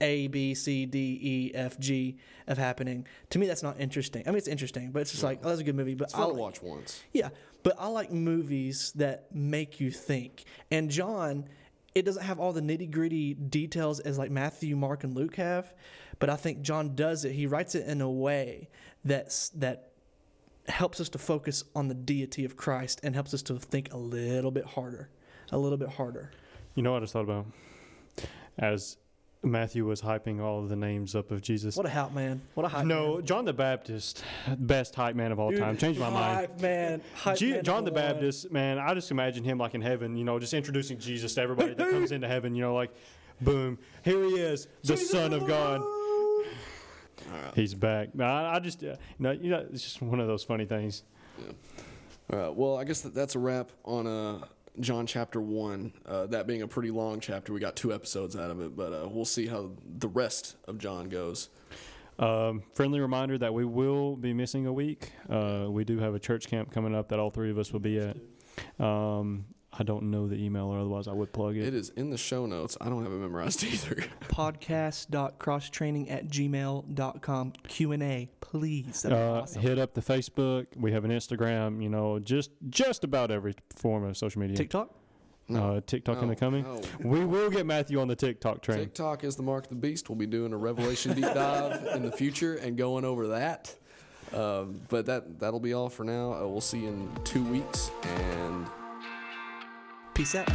A B C D E F G of happening. To me, that's not interesting. I mean, it's interesting, but it's just like oh, that's a good movie. But I'll like- watch once. yeah, but I like movies that make you think. And John, it doesn't have all the nitty gritty details as like Matthew, Mark, and Luke have, but I think John does it. He writes it in a way that's that helps us to focus on the deity of Christ and helps us to think a little bit harder, a little bit harder. You know what I just thought about? As Matthew was hyping all of the names up of Jesus. What a hype man! What a hype no, man. John the Baptist, best hype man of all Dude, time. Changed my mind. Hype man, hype Je- man John the one. Baptist, man, I just imagine him like in heaven, you know, just introducing Jesus to everybody that comes into heaven, you know, like, boom, here he is, the Son of God. He's back. I, I just, uh, you know, you know, it's just one of those funny things. All right. Well, I guess that, that's a wrap on uh, John chapter one. Uh, that being a pretty long chapter, we got two episodes out of it, but uh, we'll see how the rest of John goes. Um, friendly reminder that we will be missing a week. Uh, we do have a church camp coming up that all three of us will be at. Um, I don't know the email, or otherwise I would plug it. It is in the show notes. I don't have it memorized <laughs> either. podcast.crosstraining at gmail.com. Q&A, please. That'd be Uh, awesome. Hit up the Facebook. We have an Instagram. You know, just just about every form of social media. TikTok? uh, TikTok in the No, coming. no. We will get Matthew on the TikTok train. TikTok is the mark of the beast. We'll be doing a Revelation deep dive in the future and going over that. Um, but that that'll be all for now. Uh, we'll see you in two weeks, and Peace out.